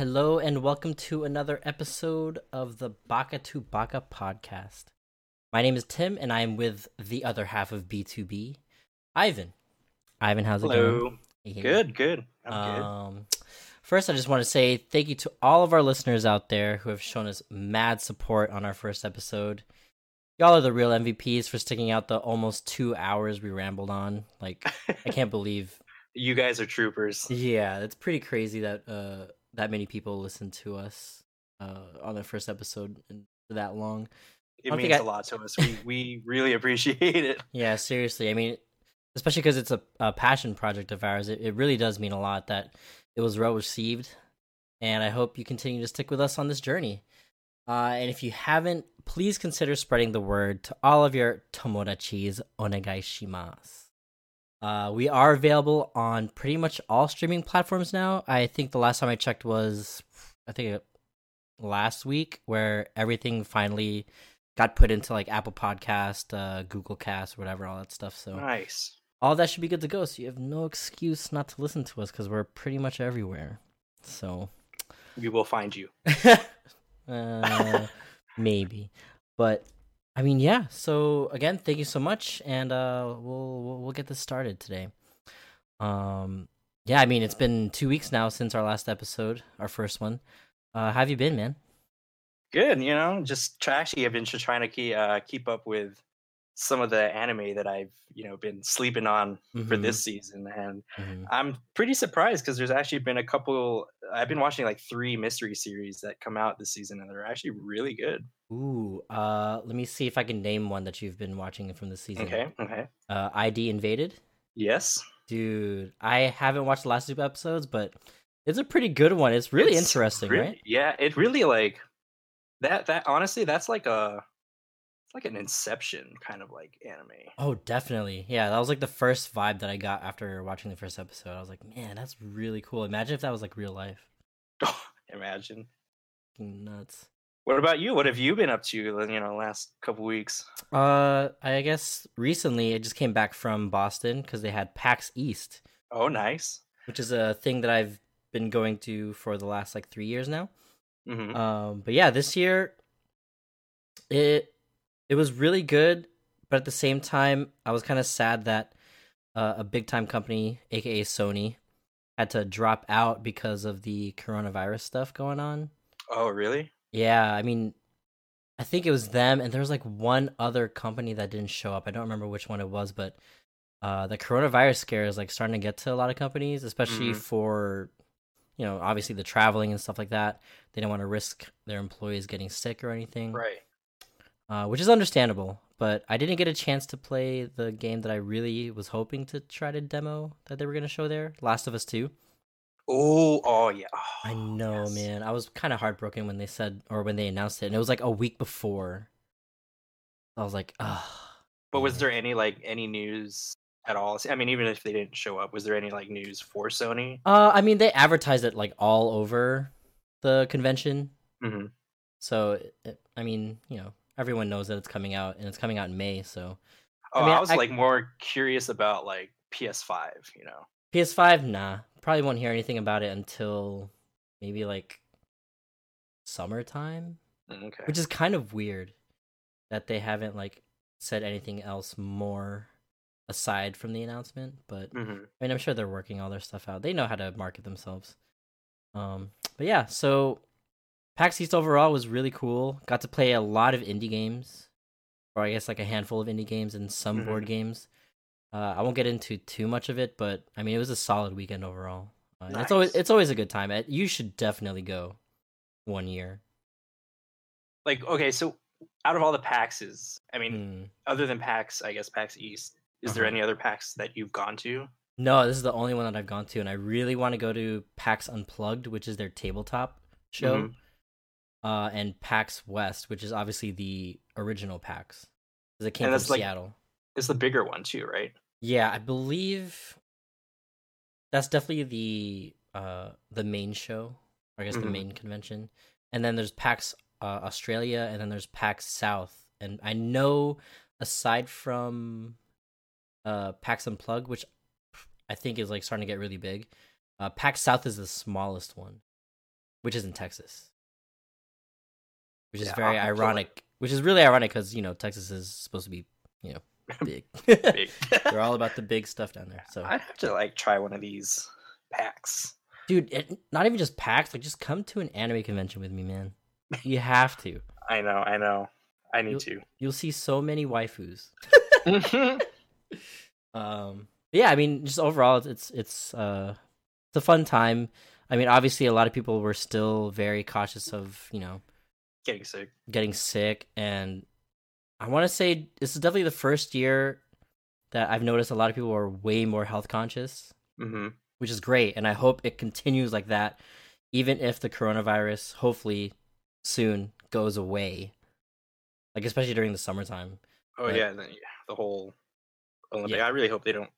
Hello and welcome to another episode of the Baka to Baka podcast. My name is Tim and I am with the other half of B2B, Ivan. Ivan, how's it going? Hey. Good, good. I'm Um, first, I just want to say thank you to all of our listeners out there who have shown us mad support on our first episode. Y'all are the real MVPs for sticking out the almost two hours we rambled on. Like. I can't believe you guys are troopers. Yeah, it's pretty crazy that uh that many people listen to us uh on the first episode and for that long. It means I- a lot to us. We we really appreciate it. Yeah, seriously. I mean, especially because it's a, a passion project of ours, it, it really does mean a lot that it was well received. And I hope you continue to stick with us on this journey. Uh, and if you haven't, please consider spreading the word to all of your tomodachis onegai shimasu. Uh, we are available on pretty much all streaming platforms now. I think the last time I checked was, I think, last week, where everything finally got put into like Apple Podcast, uh, Google Cast, whatever, all that stuff. So Nice. all that should be good to go. So you have no excuse not to listen to us because we're pretty much everywhere. So We will find you. uh, maybe, but I mean, yeah. So again, thank you so much, and uh, we'll we'll, we'll get this started today. Um, yeah, I mean, it's been two weeks now since our last episode, our first one. Uh, how have you been, man? Good. You know, just actually, I've been just trying to keep uh, keep up with some of the anime that I've you know been sleeping on for Mhm, this season, and mhm. I'm pretty surprised because there's actually been a couple. I've been watching like three mystery series that come out this season, and they're actually really good. Ooh, uh, let me see if I can name one that you've been watching from this season. Okay. Okay. Uh, ID Invaded. Yes. Dude, I haven't watched the last two episodes, but it's a pretty good one. It's really It's interesting, really- right? Yeah, it really like that. That honestly, that's like a it's like an Inception kind of like anime. Oh, definitely. Yeah, that was like the first vibe that I got after watching the first episode. I was like, man, that's really cool. Imagine if that was like real life. Imagine. Nuts. What about you? What have you been up to? You know, last couple weeks. Uh, I guess recently I just came back from Boston because they had PAX East, Oh, nice. which is a thing that I've been going to for the last like three years now. hmm Um, but yeah, this year it it was really good, but at the same time, I was kind of sad that uh, a big time company, aka Sony, had to drop out because of the coronavirus stuff going on. Oh, really? Yeah, I mean, I think it was them, and there was like one other company that didn't show up. I don't remember which one it was, but uh, the coronavirus scare is like starting to get to a lot of companies, especially Mhm. for you know, obviously the traveling and stuff like that. They don't want to risk their employees getting sick or anything, Right. Uh, which is understandable. But I didn't get a chance to play the game that I really was hoping to try to demo that they were going to show there, Last of Us Two. Oh, oh yeah. Oh, I know, yes. man. I was kind of heartbroken when they said or when they announced it, and it was like a week before. I was like, ah. But was there any like any news at all? I mean, even if they didn't show up, was there any like news for Sony? Uh, I mean, they advertised it like all over the convention, hmm so it- I mean, you know, everyone knows that it's coming out, and it's coming out in May. So Oh, I, mean, I was I- like more curious about like PS5. You know. PS5, nah, probably won't hear anything about it until maybe like summertime, Mm, Okay. which is kind of weird that they haven't like said anything else more aside from the announcement. But hmm I mean, I'm sure they're working all their stuff out. They know how to market themselves. Um, but yeah, so PAX East overall was really cool. Got to play a lot of indie games, or I guess like a handful of indie games and some board games. Uh, I won't get into too much of it, but I mean, it was a solid weekend overall. Uh, and It's always it's always a good time. You should definitely go one year. Like, okay, so out of all the PAXs, I mean, Hmm. other than PAX, I guess PAX East, is there Uh-huh. any other PAX that you've gone to? No, this is the only one that I've gone to, and I really want to go to PAX Unplugged, which is their tabletop show, Mhm. Uh, and PAX West, which is obviously the original PAX, because it came And from like- Seattle. It's the bigger one too, right? Yeah, I believe that's definitely the uh the main show, I guess the Mhm. main convention, and then there's PAX uh, Australia, and then there's PAX South, and I know aside from uh PAX Unplugged, which I think is like starting to get really big, uh PAX South is the smallest one. which is in Texas, which is Yeah, very I'll have to, like- ironic. Which is really ironic because you know Texas is supposed to be you know big. Big. They're all about the big stuff down there. So, I'd have to like try one of these PAXs. dude, it, not even just PAXs. Like, just come to an anime convention with me, man. You have to. I know, I know. I need to. You'll see so many waifus. Mhm. um yeah i mean just overall it's it's it's uh it's a fun time i mean obviously a lot of people were still very cautious of you know Getting sick. getting sick and i want to say this is definitely the first year that i've noticed a lot of people are way more health conscious hmm which is great and i hope it continues like that even if the coronavirus hopefully soon goes away like especially during the summertime Oh But- yeah, the whole Olympic. Yeah. I really hope they don't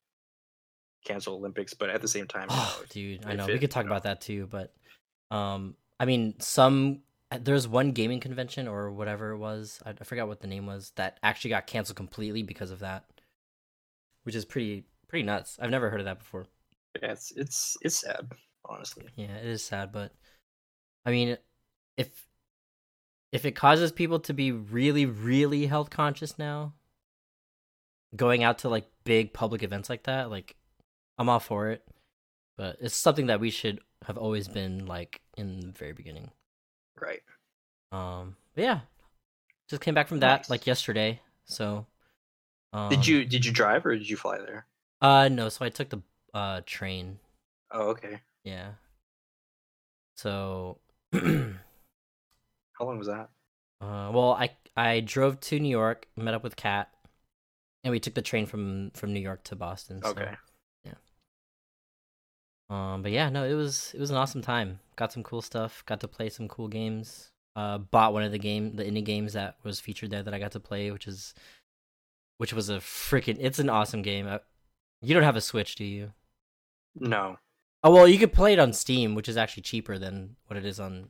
cancel Olympics, but at the same time, you Oh, know, dude, I know it- we could talk you know. about that too, but um, I mean, some Uh, there's one gaming convention or whatever it was. I, I forgot what the name was that actually got canceled completely because of that, which is pretty pretty nuts. I've never heard of that before. yeah, it's it's it's sad, honestly. Yeah, it is sad, but I mean, if if it causes people to be really really health conscious now, going out to like big public events like that, like I'm all for it. But it's something that we should have always been like in the very beginning. Right. Um, but yeah, just came back from that Nice. like yesterday. So, um, did you did you drive or did you fly there? Uh, no. So I took the uh train. Oh, okay. Yeah. So, How long was that? Uh, well, I I drove to New York, met up with Kat, and we took the train from from New York to Boston. so- Okay. Yeah. Um, but yeah, no, it was it was an awesome time. Got some cool stuff. Got to play some cool games. Uh, bought one of the game the indie games that was featured there that I got to play, which is which was a freaking it's an awesome game. Uh, you don't have a Switch, do you? No. Oh well, you could play it on Steam, which is actually cheaper than what it is on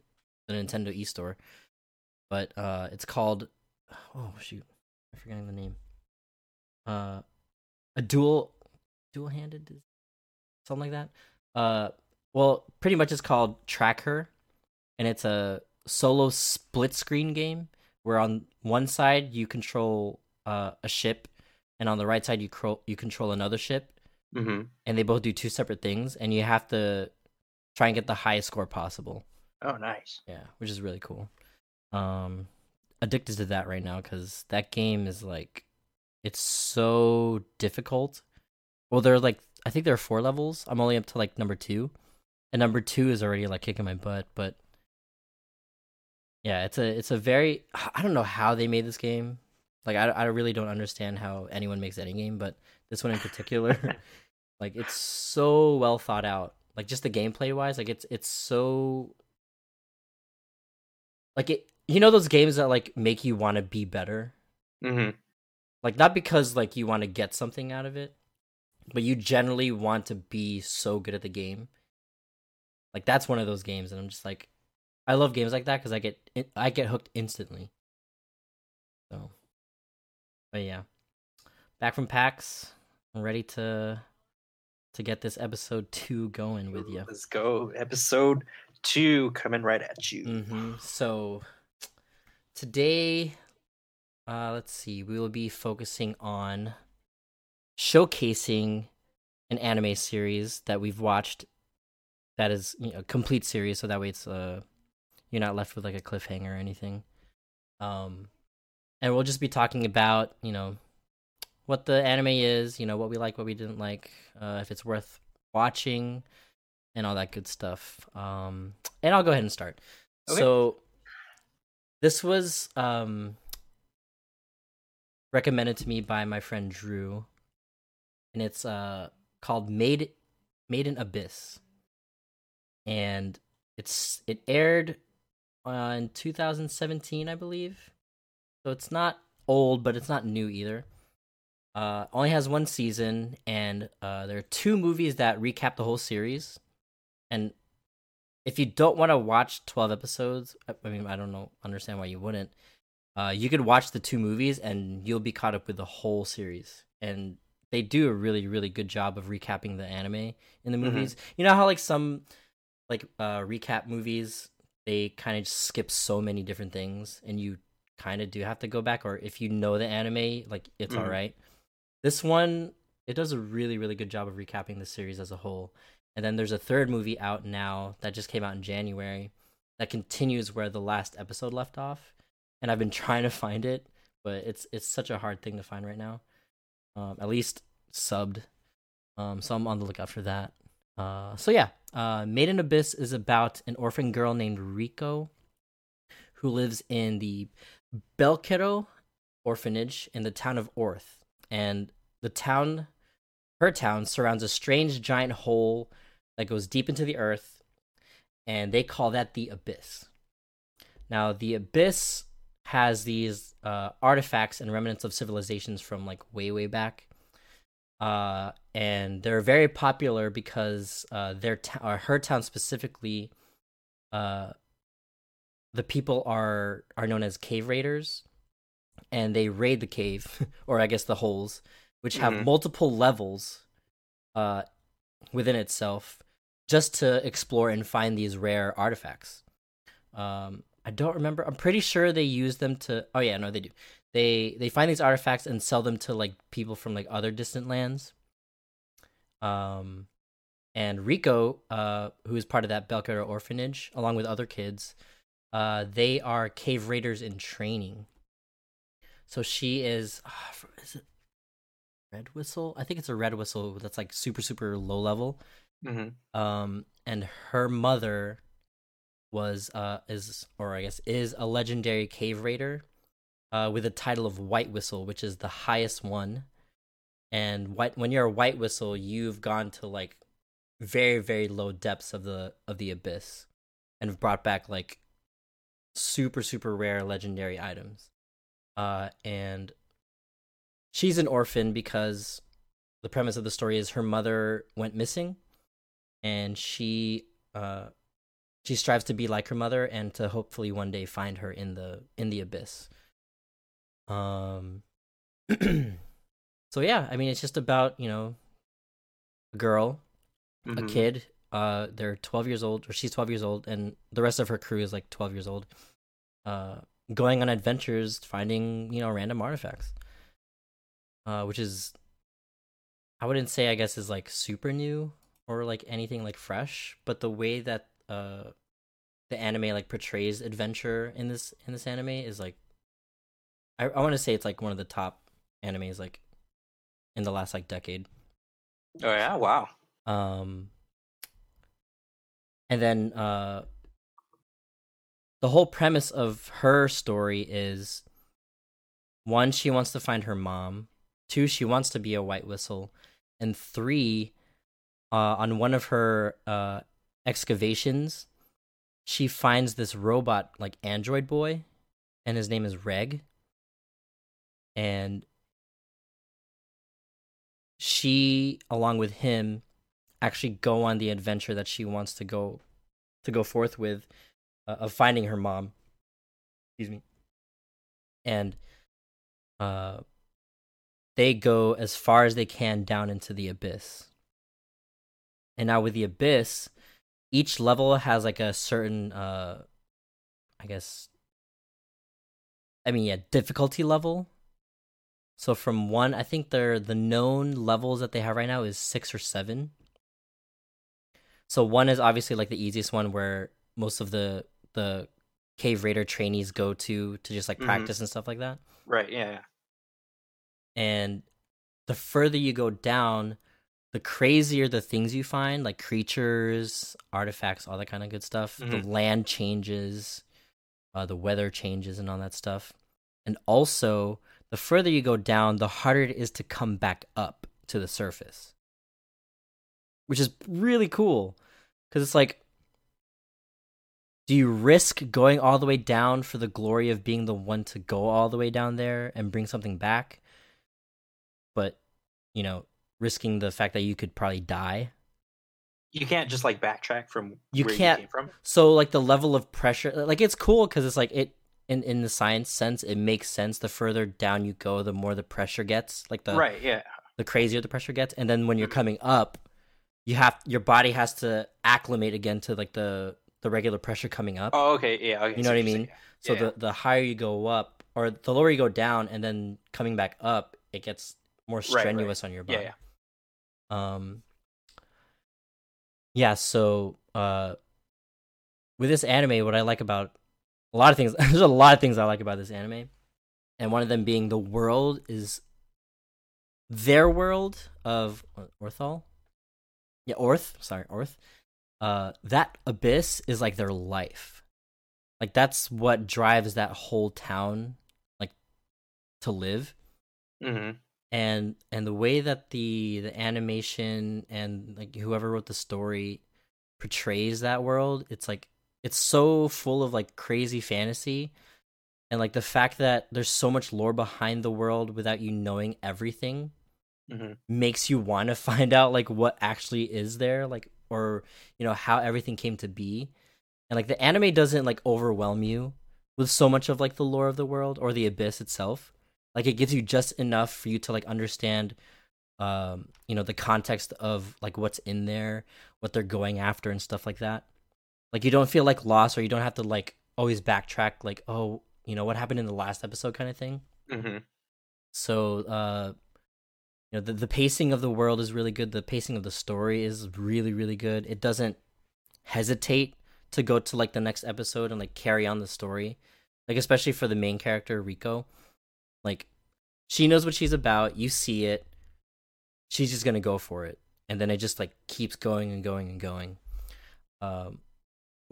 the Nintendo eStore. But uh, it's called oh shoot, I'm forgetting the name. Uh, a dual, dual-handed, something like that. Uh, well, pretty much it's called Track Her, and it's a solo split screen game where on one side you control uh, a ship, and on the right side you cro- you control another ship. Hmm and they both do two separate things and you have to try and get the highest score possible. Oh, nice. yeah which is really cool. Um addicted to that right now because that game is like it's so difficult. Well there are like i think there are four levels. I'm only up to like number two and number two is already like kicking my butt but yeah it's a it's a very i don't know how they made this game. Like i, I really don't understand how anyone makes any game but this one in particular like it's so well thought out. Like just the gameplay wise like it's it's so like it you know those games that like make you want to be better? Mm-hmm. like not because like you want to get something out of it but you generally want to be so good at the game like that's one of those games and i'm just like i love games like that because i get i get hooked instantly so but yeah back from pax i'm ready to to get this episode two going with you Let's go. Episode two coming right at you. hmm So today, uh, let's see, we will be focusing on showcasing an anime series that we've watched. That is you know, a complete series, so that way it's uh, you're not left with like a cliffhanger or anything. Um, and we'll just be talking about you know what the anime is, you know what we like, what we didn't like, uh, if it's worth watching, and all that good stuff. Um, and I'll go ahead and start. Okay. So this was um recommended to me by my friend Drew, and it's uh called Made Made in Abyss, and it's it aired uh, in 2017, I believe. So it's not old, but it's not new either. Uh, only has one season, and uh, there are two movies that recap the whole series. And if you don't want to watch 12 episodes, I mean, I don't know, understand why you wouldn't. Uh, you could watch the two movies, and you'll be caught up with the whole series. And they do a really, really good job of recapping the anime in the Mhm. movies. You know how like some like uh recap movies they kind of skip so many different things, and you kind of do have to go back. Or if you know the anime, like it's Mhm. all right. This one, it does a really really good job of recapping the series as a whole. And then there's a third movie out now that just came out in January that continues where the last episode left off. And I've been trying to find it, but it's it's such a hard thing to find right now. Um, at least subbed. Um, so I'm on the lookout for that. Uh, so yeah, uh, Made in Abyss is about an orphan girl named Riko who lives in the Belchero orphanage in the town of Orth. And the town, her town, surrounds a strange giant hole that goes deep into the earth, and they call that the Abyss. Now, the Abyss has these uh, artifacts and remnants of civilizations from like way, way back. Uh, and they're very popular because uh, their t- or her town specifically, uh, the people are are known as cave raiders, and they raid the cave or I guess the holes, which have Mhm. multiple levels, uh, within itself, just to explore and find these rare artifacts. Um, I don't remember. I'm pretty sure they use them to. Oh yeah, no, they do. They they find these artifacts and sell them to like people from like other distant lands. Um, and Riko, uh, who is part of that Belchero orphanage, along with other kids, uh, they are cave raiders in training. So she is. ah, is it red whistle? I think it's a red whistle that's like super super low level hmm um and her mother was uh is or i guess is a legendary cave raider uh with the title of white whistle which is the highest one. And white when you're a white whistle you've gone to like very very low depths of the of the abyss and have brought back like super super rare legendary items. Uh and she's an orphan because the premise of the story is her mother went missing and she uh she strives to be like her mother and to hopefully one day find her in the in the abyss um so yeah i mean it's just about you know a girl a Mhm. kid uh they're 12 years old or she's 12 years old and the rest of her crew is like 12 years old uh going on adventures finding you know random artifacts uh which is i wouldn't say i guess is like super new or like anything like fresh but the way that uh the anime like portrays adventure in this in this anime is like i, I want to say it's like one of the top animes like in the last like decade. Oh yeah, wow. um and then uh the whole premise of her story is one she wants to find her mom. Two she wants to be a white whistle. And three uh on one of her uh excavations she finds this robot like android boy and his name is reg and she along with him actually go on the adventure that she wants to go to go forth with uh, of finding her mom. Excuse me. And uh they go as far as they can down into the abyss. And now with the abyss each level has like a certain uh i guess i mean yeah difficulty level so from one i think they're the known levels that they have right now is six or seven so one is obviously like the easiest one where most of the the cave raider trainees go to to just like Mhm. practice and stuff like that Right, yeah, yeah. and the further you go down the crazier the things you find like creatures artifacts all that kind of good stuff the Mhm. land changes uh, the weather changes and all that stuff and also the further you go down the harder it is to come back up to the surface. Which is really cool because it's like do you risk going all the way down for the glory of being the one to go all the way down there and bring something back? But you know risking the fact that you could probably die? You can't just like backtrack from You where can't- you came from. so like the level of pressure like it's cool because it's like it in in the science sense it makes sense the further down you go the more the pressure gets like the right, yeah. the crazier the pressure gets and then when you're Mhm. coming up you have your body has to acclimate again to like the the regular pressure coming up. Oh, okay, yeah. Okay, you know what I mean? Yeah. So yeah. the the higher you go up, or the lower you go down, and then coming back up, it gets more right. strenuous on your yeah, body. yeah. Um. Yeah. So, uh, with this anime, what I like about a lot of things, there's a lot of things I like about this anime, and one of them being the world is their world of Orthal. Yeah, Orth. Sorry, Orth. Uh, that abyss is like their life. Like that's what drives that whole town, like to live Mm-hmm. and and the way that the the animation and like whoever wrote the story portrays that world it's like it's so full of like crazy fantasy. And like the fact that there's so much lore behind the world without you knowing everything Mhm. makes you want to find out like what actually is there like or you know how everything came to be. And like the anime doesn't like overwhelm you with so much of like the lore of the world or the abyss itself. Like it gives you just enough for you to like understand um you know the context of like what's in there what they're going after and stuff like that like you don't feel like lost or you don't have to like always backtrack like oh you know what happened in the last episode kind of thing? Mm-hmm. so uh you know the, the pacing of the world is really good. The pacing of the story is really really good. It doesn't hesitate to go to like the next episode and like carry on the story. Like especially for the main character riko. Like she knows what she's about. You see it. She's just gonna go for it. And then it just like keeps going and going and going. Um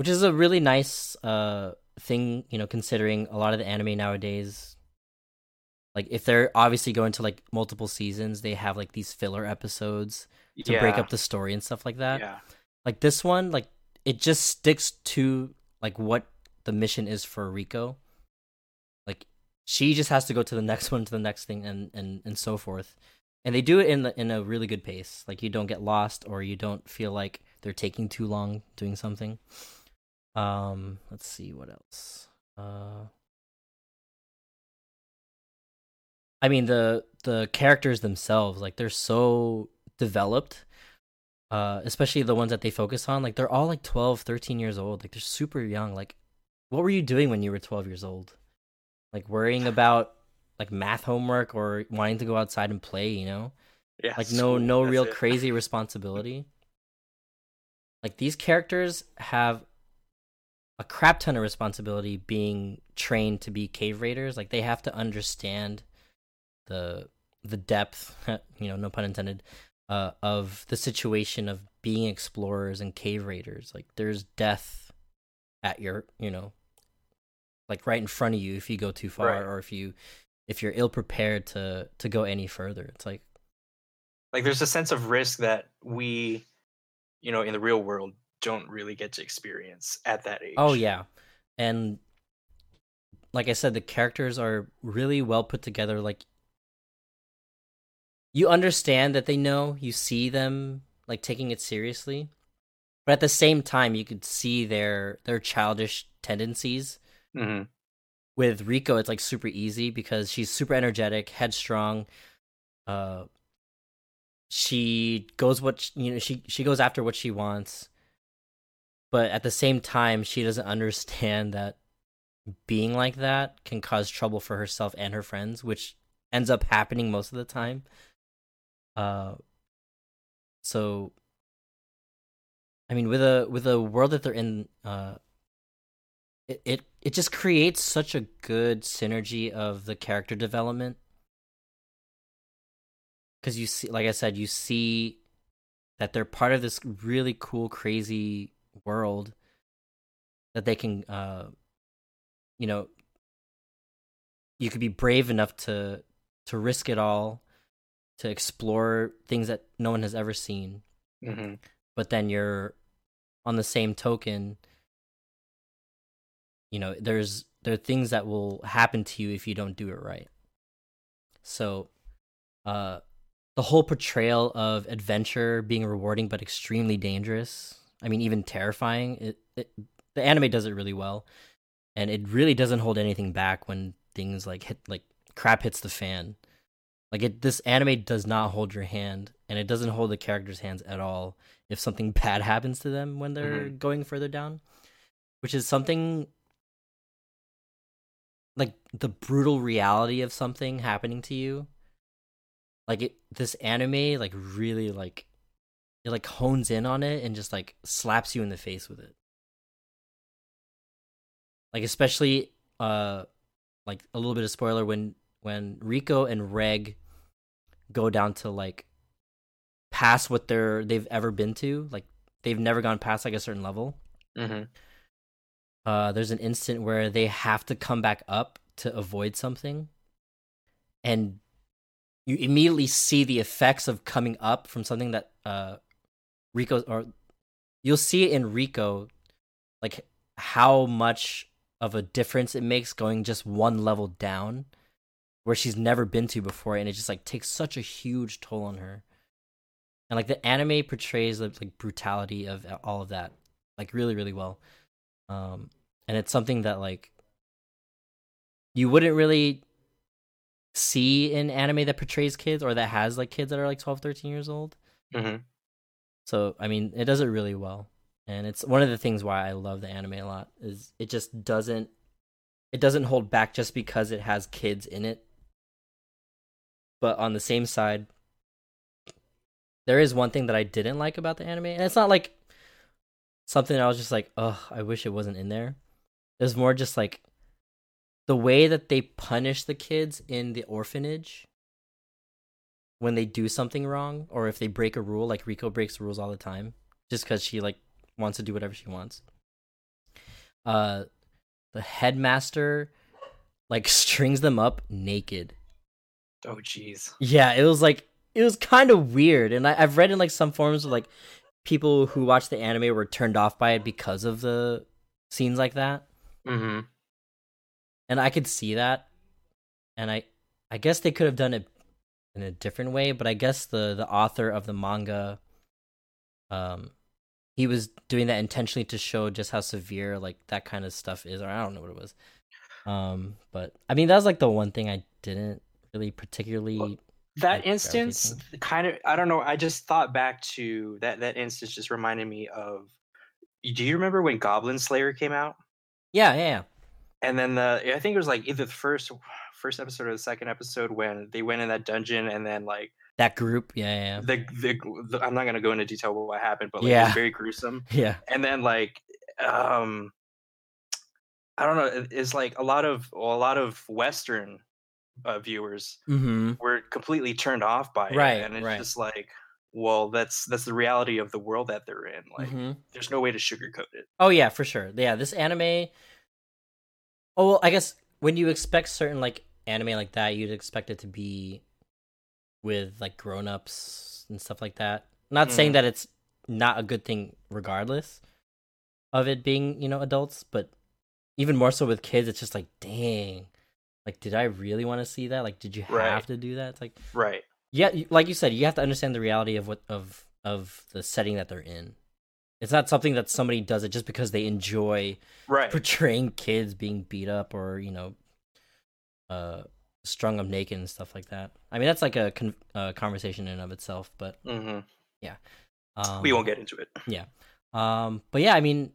which is a really nice uh thing you know considering a lot of the anime nowadays like if they're obviously going to like multiple seasons they have like these filler episodes to break up the story and stuff like that. Yeah. like this one like it just sticks to like what the mission is for riko. Like she just has to go to the next one to the next thing and and and so forth. And they do it in the, in a really good pace. Like you don't get lost or you don't feel like they're taking too long doing something um let's see what else uh i mean the the characters themselves like they're so developed uh especially the ones that they focus on like they're all like 12 13 years old like they're super young like what were you doing when you were 12 years old like worrying about like math homework or wanting to go outside and play you know Yeah. like no no real it. crazy responsibility like these characters have a crap ton of responsibility being trained to be cave raiders. Like they have to understand the the depth you know no pun intended uh of the situation of being explorers and cave raiders. Like there's death at your you know like right in front of you if you go too far Right. or if you if you're ill prepared to to go any further. It's like like there's a sense of risk that we you know in the real world don't really get to experience at that age Oh yeah, and like I said, the characters are really well put together. Like you understand that they know, you see them like taking it seriously, but at the same time, you could see their their childish tendencies. hmm With Riko, it's like super easy because she's super energetic, headstrong. Uh, she goes what sh- you know. She she goes after what she wants but at the same time she doesn't understand that being like that can cause trouble for herself and her friends which ends up happening most of the time. Uh so i mean with a with a world that they're in uh it it, it just creates such a good synergy of the character development. Because you see like i said you see that they're part of this really cool crazy world that they can uh you know you could be brave enough to to risk it all to explore things that no one has ever seen. Hmm but then you're on the same token you know there's there are things that will happen to you if you don't do it right. So uh the whole portrayal of adventure being rewarding but extremely dangerous i mean even terrifying it, it the anime does it really well. And it really doesn't hold anything back when things like hit like crap hits the fan. Like it this anime does not hold your hand and it doesn't hold the characters hands at all if something bad happens to them when they're mm-hmm. going further down which is something like the brutal reality of something happening to you. Like it, this anime, like really, like it, like hones in on it and just like slaps you in the face with it. Like especially, uh, like a little bit of spoiler when when riko and Reg go down to like past what they're they've ever been to, like they've never gone past like a certain level. Mm-hmm. Uh, there's an instant where they have to come back up to avoid something, and you immediately see the effects of coming up from something that uh, Riko or you'll see it in Riko like how much of a difference it makes going just one level down, where she's never been to before, and it just like takes such a huge toll on her. And like the anime portrays the like brutality of all of that, like really really well. Um, and it's something that like you wouldn't really see in anime that portrays kids or that has like kids that are like 12 13 years old Mm-hmm. So i mean it does it really well. And it's one of the things why i love the anime a lot is it just doesn't it doesn't hold back just because it has kids in it. But on the same side there is one thing that i didn't like about the anime and it's not like something i was just like oh i wish it wasn't in there. There's more just like the way that they punish the kids in the orphanage when they do something wrong or if they break a rule like Riko breaks rules all the time just cuz she like wants to do whatever she wants. Uh the headmaster like strings them up naked. Oh, jeez. Yeah, it was like it was kind of weird and I, I've read in like some forums of like people who watch the anime were turned off by it because of the scenes like that. Mm-hmm. and I could see that, and I, I guess they could have done it in a different way, but I guess the the author of the manga, um, he was doing that intentionally to show just how severe like that kind of stuff is, or I don't know what it was, um, but I mean that was like the one thing I didn't really particularly. Well, that like, instance kind of i don't know i just thought back to that that instance just reminded me of do you remember when goblin slayer came out yeah, yeah, yeah. and then the i think it was like either the first first episode or the second episode when they went in that dungeon and then like That group, yeah, yeah, the, the, the i'm not going to go into detail what happened but like it Yeah. was very gruesome yeah, and then like um i don't know it's like a lot of well, a lot of western uh, viewers mm-hmm. were completely turned off by it Right, and it's right. just like well that's that's the reality of the world that they're in like mm-hmm. there's no way to sugarcoat it Oh yeah, for sure. Yeah, this anime. Oh well, I guess when you expect certain like anime like that, you'd expect it to be with like grown ups and stuff like that. Not saying Mhm. that it's not a good thing, regardless of it being you know adults, but even more so with kids, it's just like dang, like did I really want to see that? Like, did you have Right. to do that? It's like right yeah, like you said, you have to understand the reality of what of of the setting that they're in. It's not something that somebody does it just because they enjoy right portraying kids being beat up or you know, uh, strung up naked and stuff like that. I mean, that's like a con- uh, conversation in and of itself, but hmm um, we won't get into it Yeah, Um, but yeah, I mean,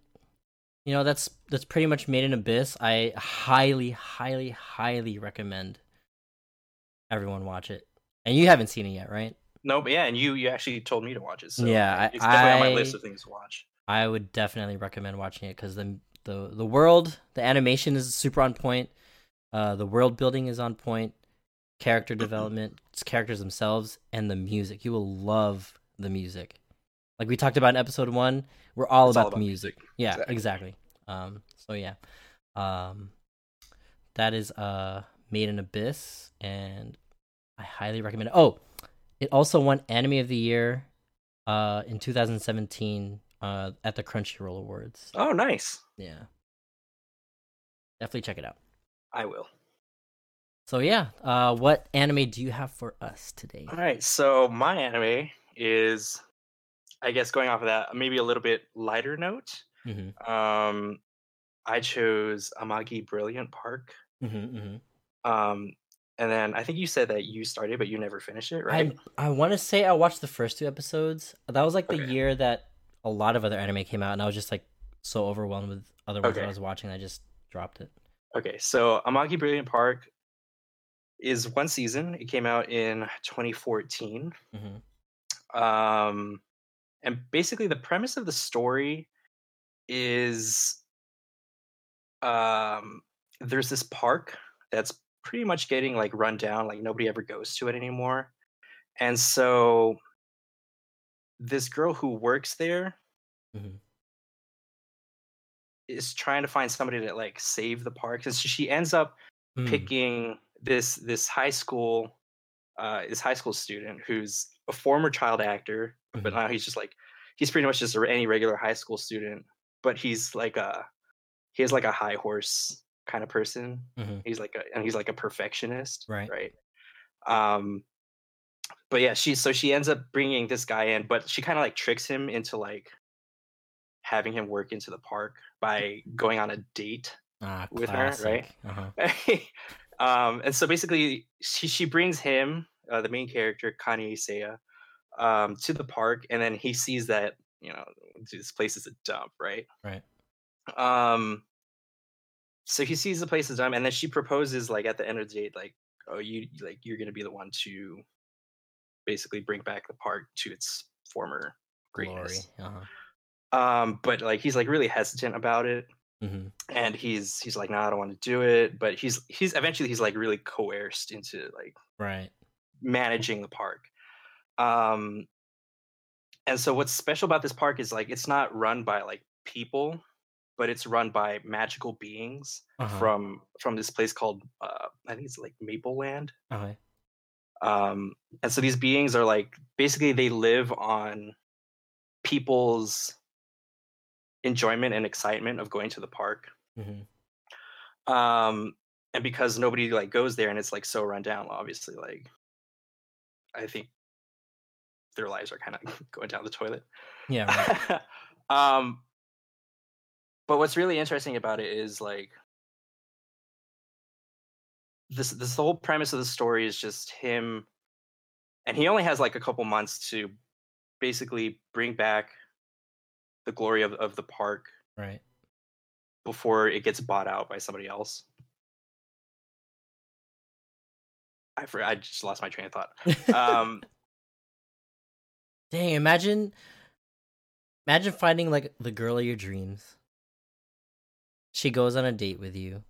you know, that's that's pretty much Made in Abyss. I highly, highly, highly recommend everyone watch it. And you haven't seen it yet, right? no but yeah and you you actually told me to watch it so Yeah, I- it's definitely on my list of things to watch I would definitely recommend watching it because the the the world, the animation is super on point. Uh, the world building is on point. Character development, it's characters themselves, and the music. You will love the music. Like we talked about in episode one, we're all about all the music. music. Yeah, Exactly. exactly. Um, so yeah, um, that is uh made in abyss, and I highly recommend it. Oh, it also won Anime of the Year, uh, in 2017, uh, at the Crunchyroll Awards. oh nice Yeah, definitely check it out. I will So yeah, uh, what anime do you have for us today? all right so my anime is i guess going off of that maybe a little bit lighter note Mm-hmm, um i chose amagi brilliant park mm-hmm, mm-hmm. um and then i think you said that you started but you never finished it right I I want to say I watched the first two episodes. That was like the Okay. year that a lot of other anime came out, and I was just like so overwhelmed with other ones that Okay. I was watching. I just dropped it. Okay, so Amagi Brilliant Park is one season. It came out in 2014. hmm Um, and basically, the premise of the story is um, there's this park that's pretty much getting like run down, like nobody ever goes to it anymore. And so, this girl who works there Mhm. Is trying to find somebody to like save the park. And so she ends up Mm. picking this this high school uh this high school student who's a former child actor but Mhm. now he's just like he's pretty much just a, any regular high school student but he's like a he has like a high horse kind of person Mhm. he's like a and he's like a perfectionist Right. right um but yeah she so she ends up bringing this guy in but she kind of like tricks him into like having him work into the park by going on a date Ah, with her, right? Uh-huh. um, and so basically, she she brings him, uh, the main character, Kanie Seiya, um, to the park, and then he sees that you know this place is a dump, right? Right. Um, so he sees the place is dump, and then she proposes like at the end of the date, like, oh, you like you're gonna be the one to basically bring back the park to its former Glory. Uh-huh. Um, but like he's like really hesitant about it hmm and he's he's like no i don't want to do it but he's he's eventually he's like really coerced into like Right. managing the park um and so what's special about this park is like it's not run by like people but it's run by magical beings Uh-huh. from from this place called uh i think it's like maple land Okay. um and so these beings are like basically they live on people's enjoyment and excitement of going to the park hmm um and because nobody like goes there and it's like so run down obviously like i think their lives are kind of going down the toilet Yeah. Right. um but what's really interesting about it is like this this whole premise of the story is just him and he only has like a couple months to basically bring back the glory of, of the park right. before it gets bought out by somebody else. I forgot. I just lost my train of thought. Um, Dang, imagine imagine finding like the girl of your dreams. She goes on a date with you.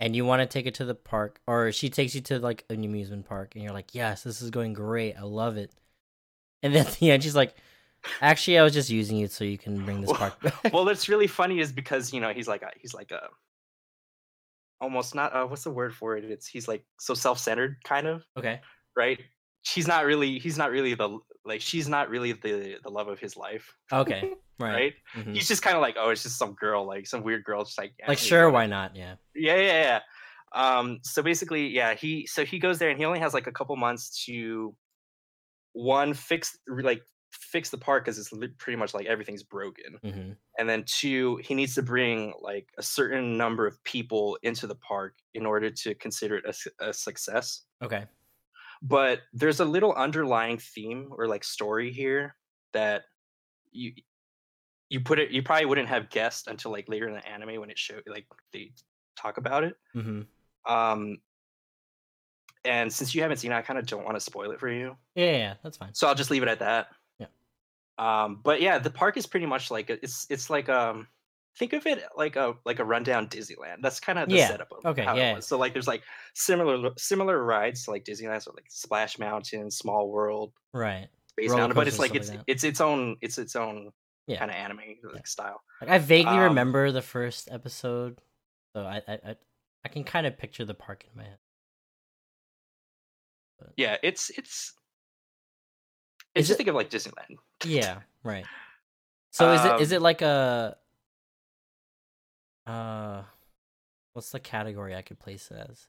And you want to take it to the park or she takes you to like an amusement park and you're like, "Yes, this is going great. I love it." And then at the end she's like, "Actually, I was just using it so you can bring this part. back." well, what's really funny is because you know he's like a, he's like a almost not uh, what's the word for it? It's he's like so self-centered kind of okay. right. She's not really. He's not really the like. She's not really the the love of his life, Okay. Right. right? Mhm. He's just kind of like, oh, it's just some girl, like some weird girl, just like yeah, Like sure, why not? Yeah. Yeah, yeah, yeah. Um, so basically, yeah, he so he goes there and he only has like a couple months to one fix like fix the park because it's pretty much like everything's broken, hmm and then two, he needs to bring like a certain number of people into the park in order to consider it a, a success. Okay. But there's a little underlying theme or like story here that you you put it you probably wouldn't have guessed until like later in the anime when it showed like they talk about it. hmm Um, and since you haven't seen it, I kind of don't want to spoil it for you, yeah, yeah, that's fine. so I'll just leave it at that. Yeah. Um, but yeah, the park is pretty much like a, it's it's like um think of it like a like a rundown Disneyland. That's kind of the Yeah, setup of okay, how it yeah. was. So like there's like similar similar rides to like Disneyland, so like Splash Mountain, Small World, Right. Space Mountain, but it's like it's like it's its own it's its own Yeah. kind of anime like style. Like I vaguely Um, remember the first episode, so I I I, I can kind of picture the park in my head. Yeah, it's it's it's just it- think of like Disneyland. Yeah, right. So is it is Um, it like a uh what's the category I could place it as?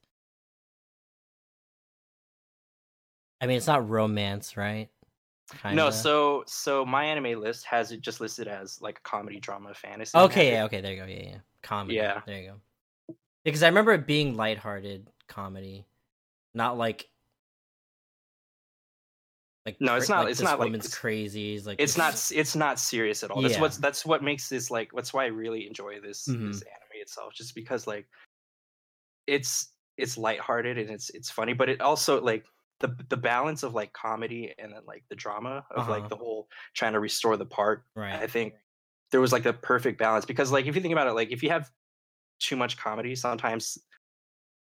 I mean, it's not romance, right? No, Kinda. so so my anime list has it just listed as like comedy, drama, fantasy. Okay, yeah, okay, there you go. Yeah, yeah. Comedy. Yeah. There you go. Because I remember it being lighthearted comedy, not like Like No, it's not- Like, it's not like- woman's it's- crazy. It's like it's not s- it's not serious at all. That's Yeah. what's that's what makes this like that's why I really enjoy this Mhm. this anime itself, just because like it's it's lighthearted and it's it's funny, but it also like the the balance of like comedy and then like the drama of Uh-huh. like the whole trying to restore the park. Right. I think there was like the perfect balance because like if you think about it, like if you have too much comedy, sometimes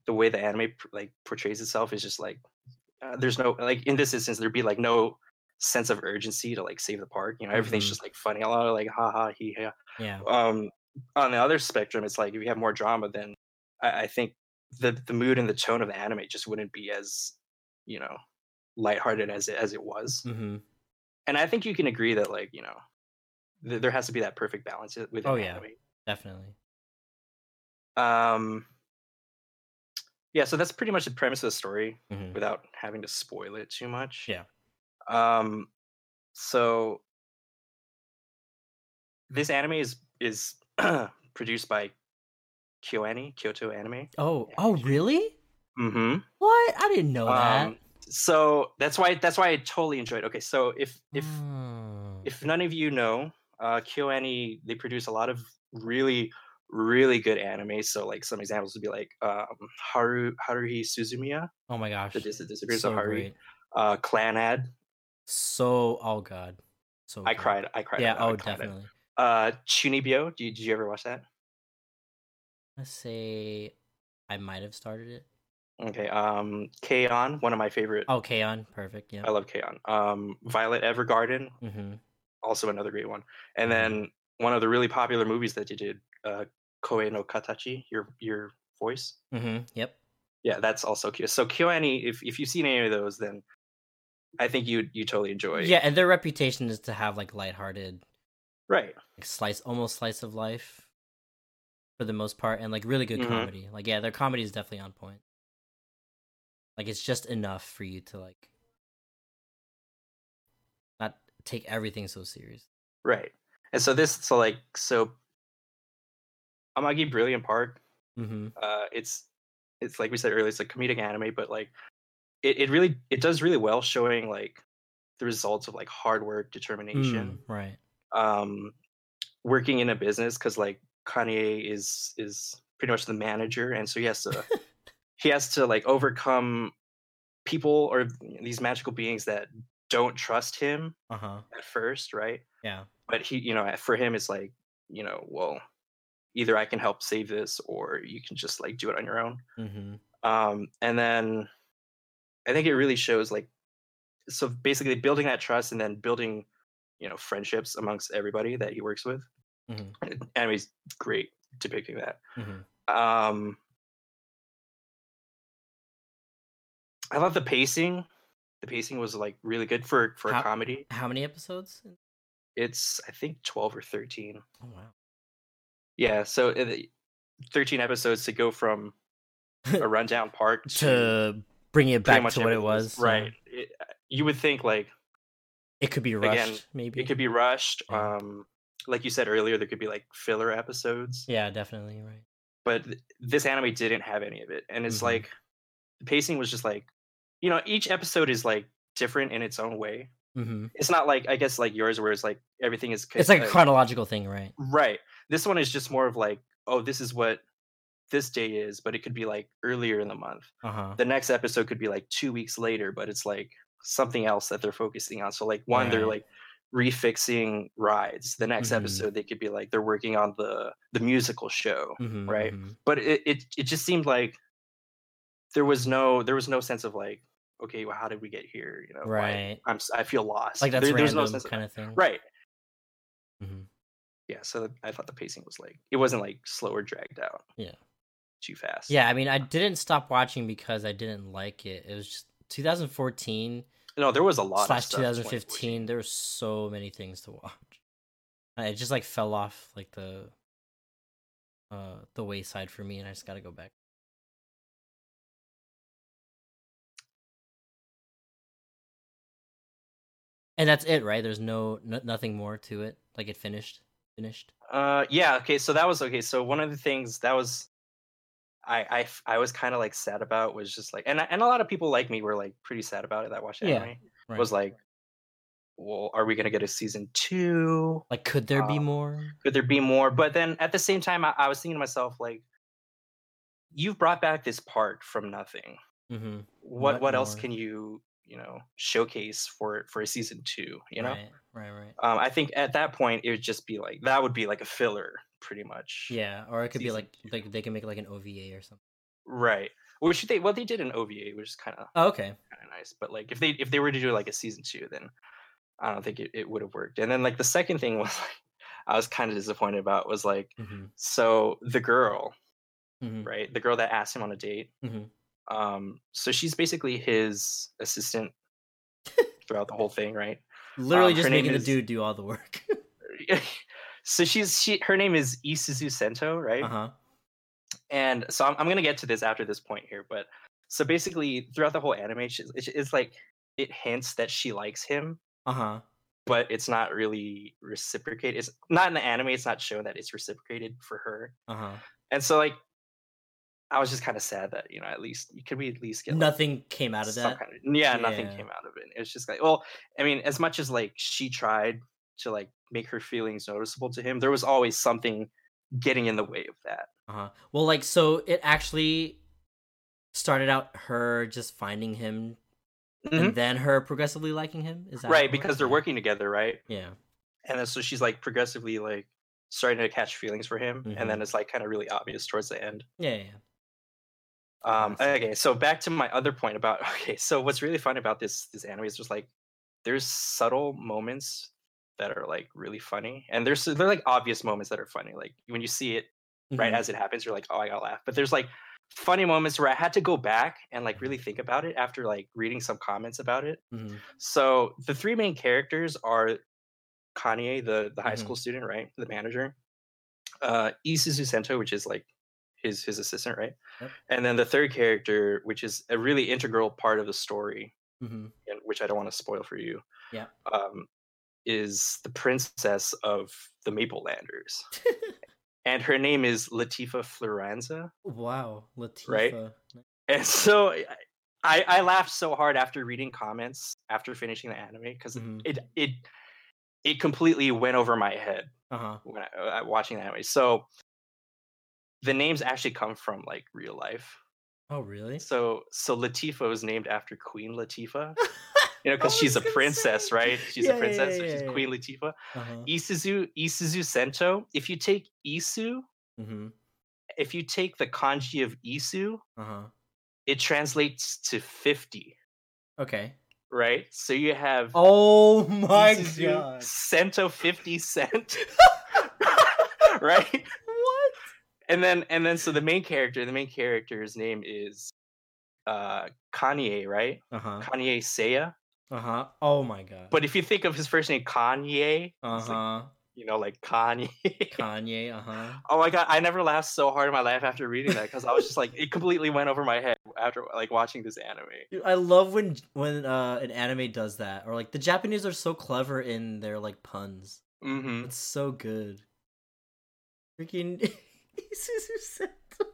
the way the anime like portrays itself is just like uh, there's no like in this instance there'd be like no sense of urgency to like save the park. You know, everything's Mhm. just like funny, a lot of like ha ha he ha. Yeah. Um, on the other spectrum, it's like if you have more drama, then I, I think the the mood and the tone of the anime just wouldn't be as you know lighthearted as it as it was. Mm-hmm. And I think you can agree that like you know th- there has to be that perfect balance with Oh, yeah. anime. Definitely. Um, yeah, so that's pretty much the premise of the story hmm without having to spoil it too much. Yeah. Um, so this anime is is produced by KyoAni, Kyoto Anime. Oh. Oh, really? Mm-hmm. What? I didn't know that. Um, so that's why that's why I totally enjoyed. Okay, so if if Oh. if none of you know, uh, KyoAni they produce a lot of really really good anime. So like some examples would be like um, Haru Haruhi Suzumiya, oh my gosh. the Dis- Disappearance so of Haru, great. uh, Clannad. So. Oh god. So. I good. cried. I cried. Yeah. Oh, Clannad. definitely. Uh, Chunibyo. Did you, did you ever watch that? Let's say I might have started it. Okay. Um, K-On, one of my favorite. Oh, K-On! Perfect. Yeah. I love K-On. Um, Violet Evergarden, Mm-hmm. also another great one. And Mhm. then one of the really popular movies that you did, uh, Koe no Katachi, your your voice. Mm-hmm. Yep. Yeah, that's also cute. So KyoAni, if if you've seen any of those, then I think you you totally enjoy. Yeah, and their reputation is to have like lighthearted, Right. like slice, almost slice of life, for the most part, and like really good Mhm. comedy. Like, yeah, their comedy is definitely on point. Like, it's just enough for you to like not take everything so serious. Right. And so this so like so Amagi Brilliant Park Mm-hmm. uh it's it's like we said earlier it's a comedic anime but like it, it really it does really well showing like the results of like hard work determination Mm, right. um working in a business because like kanie is is pretty much the manager and so he has to he has to like overcome people or these magical beings that don't trust him Uh huh. at first right Yeah. but he you know for him it's like you know well either i can help save this or you can just like do it on your own Mm-hmm. um and then i think it really shows like so basically building that trust and then building you know friendships amongst everybody that he works with Mhm. and anime's great depicting that Mm-hmm. um i love the pacing the pacing was like really good for for How- a comedy How many episodes? it's i think 12 or 13 Oh wow. Yeah so uh, 13 episodes to go from a rundown park to to bring it back to what it was. right it, you would think like It could be rushed, Again, maybe. it could be rushed Yeah. um like you said earlier there could be like filler episodes Yeah, definitely. Right. but th- this anime didn't have any of it and it's Mhm. like the pacing was just like you know each episode is like different in its own way Mm-hmm. it's not like i guess like yours where it's like everything is It's like a uh, chronological thing, right? right this one is just more of like oh this is what this day is but it could be like earlier in the month Uh huh. the next episode could be like two weeks later but it's like something else that they're focusing on so like one they're like refixing rides the next Mhm. episode they could be like they're working on the the musical show Mm-hmm, right? but it, it it just seemed like there was no there was no sense of like okay well how did we get here you know Right. i'm I feel lost Like that's There- there's no sense kind that. of thing. right Mhm. Yeah so i thought the pacing was like it wasn't like slow or dragged out Yeah. too fast Yeah, I mean, I didn't stop watching because I didn't like it. It was just 2014 no there was a lot slash of stuff, 2015. There were so many things to watch. It just like fell off like the uh the wayside for me, and I just got to go back. And that's it, right? There's no, no nothing more to it. Like it finished, finished. Uh, yeah. Okay. So that was okay. So one of the things that was, I I, I was kind of like sad about was just like, and and a lot of people like me were like pretty sad about it that watched Yeah, anime. Right. Was like well, are we gonna get a season two? Like, could there be Um, more? Could there be more? But then at the same time, I, I was thinking to myself, like, you've brought back this part from nothing. Mm-hmm. What What what else can you you know showcase for for a season two? You know, right, right, right. um, I think at that point it would just be like that would be like a filler, pretty much. Yeah, or it could be like two. like they can make like an OVA or something. Right. Which they well they did an OVA, which is kind of Oh, okay. kind of nice. But like if they if they were to do like a season two, then I don't think it, it would have worked. And then like the second thing was like I was kind of disappointed about was like Mm-hmm. so the girl, Mm-hmm. right? The girl that asked him on a date. Mhm. Um, so she's basically his assistant throughout the whole thing, right? Literally Um, just making is- the dude do all the work. so she's she her name is Isuzu Sento, right? uh huh. and so I'm, I'm gonna get to this after this point here but so basically throughout the whole anime she- it's, it's like it hints that she likes him Uh huh. but it's not really reciprocated it's not in the anime it's not shown that it's reciprocated for her Uh huh. and so like i was just kind of sad that you know at least you could we at least get like, Nothing came out of that. kind of yeah, nothing Yeah. came out of it It was just like well i mean as much as like she tried to like make her feelings noticeable to him there was always something getting in the way of that Uh huh. Well, like so, it actually started out her just finding him, Mhm. and then her progressively liking him. Is that right because they're working together right Yeah. and then so she's like progressively like starting to catch feelings for him Mhm. and then it's like kind of really obvious towards the end Yeah. Yeah. Um okay so back to my other point about okay so what's really fun about this this anime is just like there's subtle moments that are like really funny and there's they're like obvious moments that are funny like when you see it right Mhm. as it happens you're like oh i gotta laugh but there's like funny moments where i had to go back and like really think about it after like reading some comments about it Mhm. so the three main characters are Kanie, the the high Mhm. school student, right, the manager, uh, Isuzu Sento, which is like his his assistant, right, Yep. and then the third character, which is a really integral part of the story, Mhm. and which I don't want to spoil for you, Yeah. um, is the princess of the Maple Landers, and her name is Latifa Floranza. Wow, Latifa. Right? And so I, I laughed so hard after reading comments after finishing the anime because Mhm. it it it completely went over my head Uh huh. when I, uh, watching the anime. So the names actually come from like real life. Oh, really? So so Latifa was named after Queen Latifah. you know, because she's a princess, say. right? She's Yeah, a yeah, princess, so yeah, she's yeah, Queen Latifah. Uh-huh. Isuzu Isuzu Sento. If you take Isu, Mm-hmm. if you take the kanji of Isu, Uh-huh. it translates to fifty. Okay. right? So you have Oh my Isuzu god. Sento 50 cent. right? And then and then so the main character, the main character's name is uh Kanie, right? Uh-huh. Kanie Seiya. Uh-huh. Oh my god. But if you think of his first name Kanie, uh-huh. you know, like Kanye. Kanye, uh-huh. oh my god, I never laughed so hard in my life after reading that because I was just like it completely went over my head after like watching this anime. Dude, I love when when uh an anime does that or like the Japanese are so clever in their like puns. hmm It's so good. Freaking Isuzu Sento.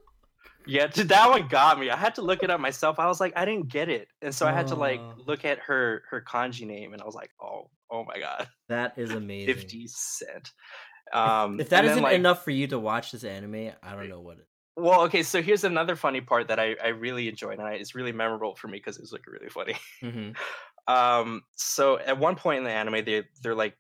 Yeah, dude, that one got me. I had to look it up myself. I was like, I didn't get it, and so I had to like Oh. look at her her kanji name, and I was like, oh, oh my god, That is amazing. fifty cent. Um, if that and then, isn't like- enough for you to watch this anime, I don't know what it. well, okay, so here's another funny part that I I really enjoyed, and I, it's really memorable for me because it was like really funny. Mm-hmm. Um, so at one point in the anime, they they're like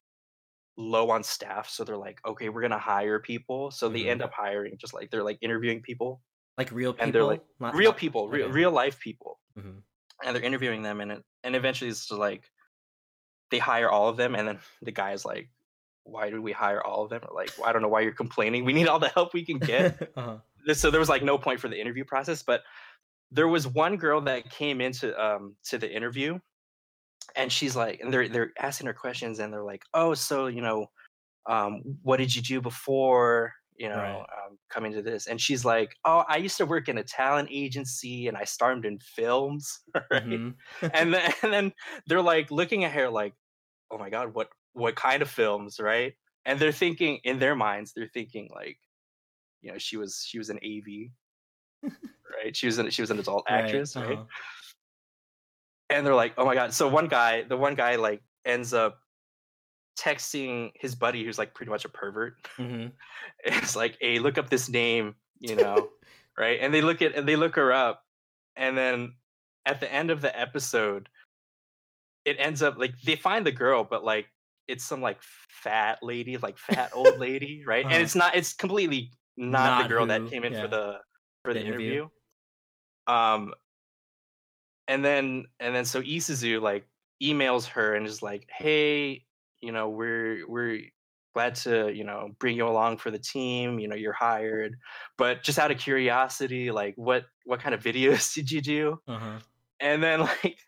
low on staff, so they're like, okay, we're gonna hire people. So they Mhm. end up hiring just like they're like interviewing people, Like real people, And they're, like, Not- real people, real okay. real life people. Mhm. and they're interviewing them and and eventually it's just like they hire all of them and then the guy is like why did we hire all of them or like i don't know why you're complaining we need all the help we can get uh-huh. so there was like no point for the interview process but there was one girl that came into um to the interview and she's like and they're they're asking her questions and they're like oh so you know um what did you do before you know Right. um, coming to this and she's like oh i used to work in a talent agency and i starred in films right Mhm. and then and then they're like looking at her like, oh my god, what what kind of films, right? And they're thinking in their minds, they're thinking like, you know, she was she was an AV, right? She was an she was an adult Right, actress, right? uh-huh. And they're like, oh my god. So one guy, the one guy like ends up texting his buddy who's like pretty much a pervert. hmm It's like, hey, look up this name, you know, right? And they look at and they look her up, and then at the end of the episode, it ends up like they find the girl, but like it's some like fat lady, like fat old lady, right? Uh-huh. And it's not it's completely not, Not the girl who- that came in yeah. for the for The the, interview. interview. Um and then and then so Isuzu like emails her and is like, "Hey, you know, we're we're glad to, you know, bring you along for the team, you know, you're hired. But just out of curiosity, like what what kind of videos did you do?" Uh-huh. and then like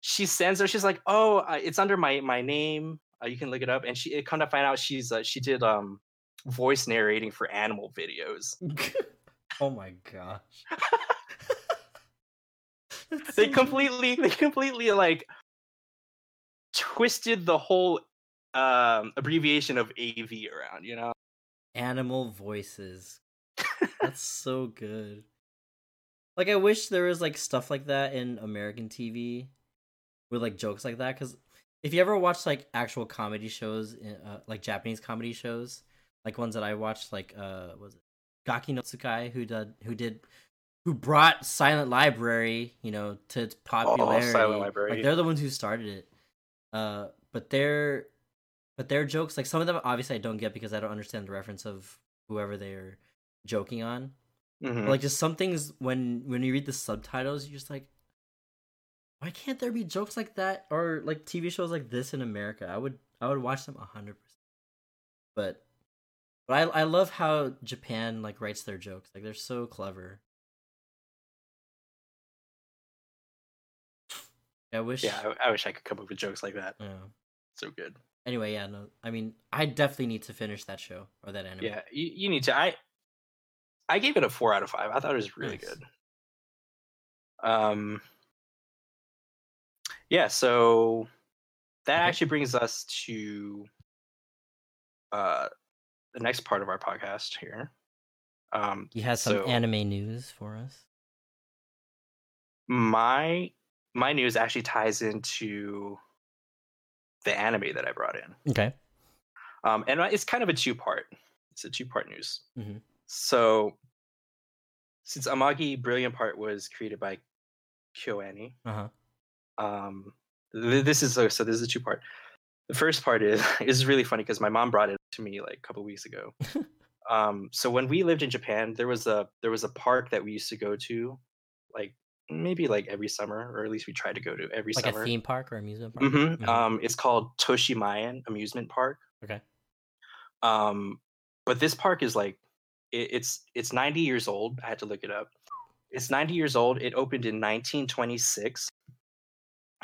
she sends her she's like oh uh, it's under my my name uh, you can look it up and she it come to find out she's uh, she did um voice narrating for animal videos oh my gosh. They completely they completely like twisted the whole um abbreviation of av around you know animal voices. That's so good. Like I wish there was like stuff like that in American TV with like jokes like that cuz if you ever watch like actual comedy shows in, uh, like Japanese comedy shows, like ones that I watched like uh was it Gaki no Tsukai who did who did who brought Silent Library, you know, to its popularity. Oh, Library. Like they're the ones who started it. Uh but their but their jokes like some of them obviously I don't get because I don't understand the reference of whoever they're joking on. Mhm. Like just some things when when you read the subtitles you're just like why can't there be jokes like that or like TV shows like this in America? I would I would watch them 100%. But but I I love how Japan like writes their jokes. Like they're so clever. I wish yeah I, I wish i could come up with jokes like that yeah. so good Anyway, yeah, no. I mean, I definitely need to finish that show or that anime. yeah you, you need to i i gave it a four out of five i thought it was really Nice. good um yeah so that Okay. actually brings us to uh the next part of our podcast here um He has some So- anime news for us. my my news actually ties into the anime that i brought in Okay. um and it's kind of a two part it's a two part news Mhm. so since amagi brilliant park was created by kyoani Uh huh. um th- this is a, so this is a two part the first part is is really funny because my mom brought it to me like a couple weeks ago um so when we lived in japan there was a there was a park that we used to go to like maybe like every summer or at least we try to go to every Like summer. Like a theme park or amusement park. hmm Mhm. um it's called Toshimaen amusement park. Okay. um but this park is like it, it's it's 90 years old. I had to look it up. It's 90 years old. It opened in 1926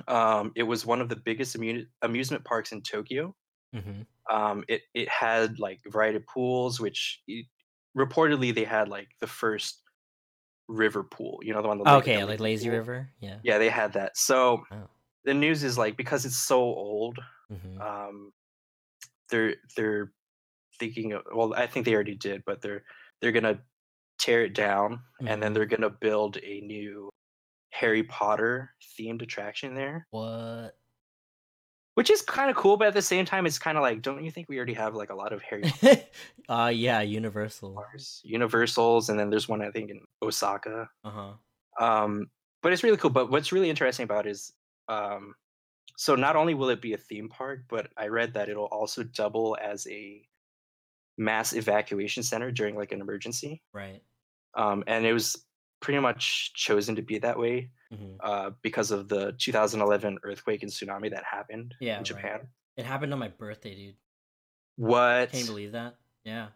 um it was one of the biggest amu- amusement parks in tokyo. Hmm um it it had like a variety of pools which it, reportedly they had like the first river pool you know the one the okay, like Lazy pool. River. Yeah. yeah they had that so Oh. the news is like because it's so old hmm um they're they're thinking of well i think they already did but they're they're gonna tear it down and then Mhm. they're gonna build a new harry potter themed attraction there What? Which is kind of cool but at the same time it's kind of like don't you think we already have like a lot of harry uh yeah, Universal. Universals and then there's one i think in osaka Uh huh. um but it's really cool but what's really interesting about it is um so not only will it be a theme park but i read that it'll also double as a mass evacuation center during like an emergency Right. um and it was pretty much chosen to be that way hmm uh because of the 2011 earthquake and tsunami that happened Yeah, in right. japan It happened on my birthday, dude. what Can you believe that? Yeah.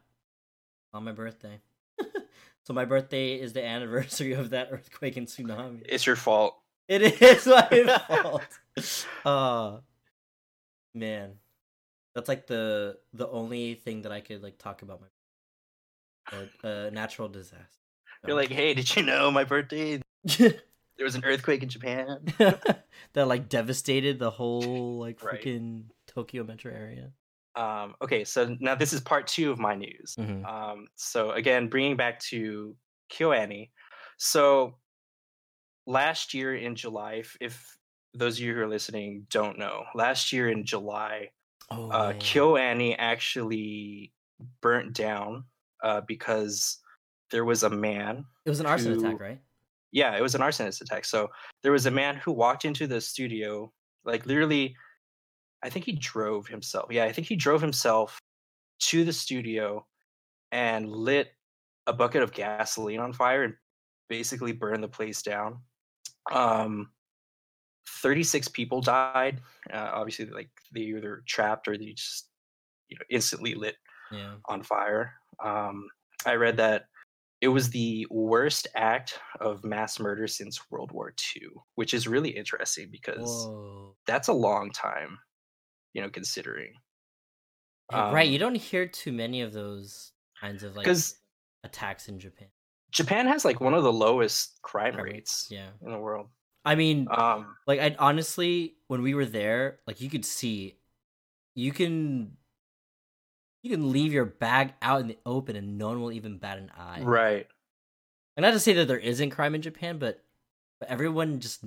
On my birthday. so my birthday is the anniversary of that earthquake and tsunami. it's your fault It is my fault. Uh man. That's like the the only thing that I could like talk about my a, a natural disaster. You're like hey did you know my birthday there was an earthquake in japan that like devastated the whole like Right. freaking Tokyo metro area. um okay so now this is part two of my news Mhm. Um, so again, bringing back to KyoAni. So last year in July, if, if those of you who are listening don't know, last year in July, Oh, uh. KyoAni actually burnt down uh, because there was a man. It was an arson who- attack, right? Yeah, it was an arsonist attack. So there was a man who walked into the studio, like literally, I think he drove himself. Yeah, I think he drove himself to the studio and lit a bucket of gasoline on fire and basically burned the place down. Um, 36 people died. Uh, obviously, like they either trapped or they just, you know, instantly lit Yeah. on fire. Um, I read that it was the worst act of mass murder since World War II, which is really interesting because Whoa. that's a long time, you know, considering. Yeah, right. Um, You don't hear too many of those kinds of like attacks in Japan. Japan has like one of the lowest crime Crime rates Yeah. in the world. I mean, Um, like I honestly, when we were there, like you could see, you can, you can leave your bag out in the open and no one will even bat an eye. right. And not to say that there isn't crime in Japan, but but everyone just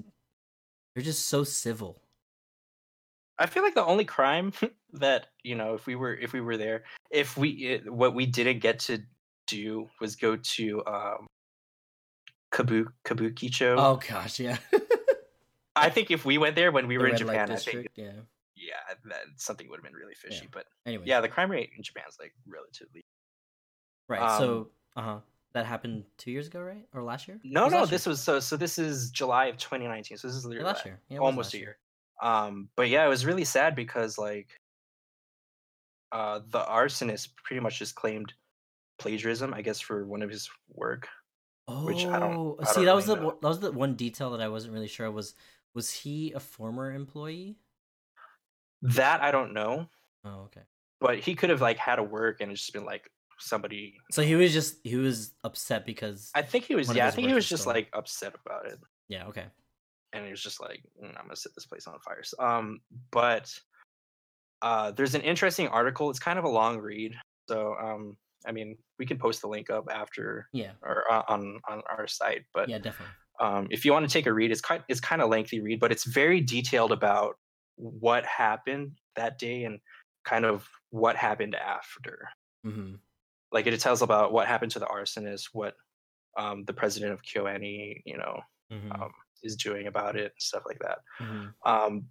they're just so civil. I feel like the only crime that you know, if we were if we were there, if we it, what we didn't get to do was go to um, Kabu Kabukicho. Oh gosh, yeah. I think if we went there when we The were in Japan, I think yeah. Yeah, that something would have been really fishy. But Anyway, yeah, the crime rate in Japan is like relatively. right. um, so, uh huh. That happened two years ago, right, or last year? No, no, this year? was so. So this is July of 2019. So this is Yeah, literally last year. Yeah, almost last a year. Um, but yeah, it was really sad because like, uh, the arsonist pretty much just claimed plagiarism, I guess, for one of his work. Oh, which I don't- I see, don't that was the know. that was the one detail that I wasn't really sure was was he a former employee? That I don't know, Oh, okay. but he could have like had a work and it's just been like somebody. So he was just he was upset because I think he was. Yeah, I think he was was just stolen. like upset about it. yeah, okay. and he was just like, "Mm, "I'm gonna set this place on fire." So, um, but uh, there's an interesting article. It's kind of a long read, so um, I mean, we can post the link up after Yeah, or uh, on on our site. But yeah, definitely. um, if you want to take a read, it's kind it's kind of lengthy read, but it's very detailed about what happened that day and kind of what happened after. hmm Like it tells about what happened to the arsonist, what um, the president of KyoAni, you know, hmm um, is doing about it, stuff like that. hmm um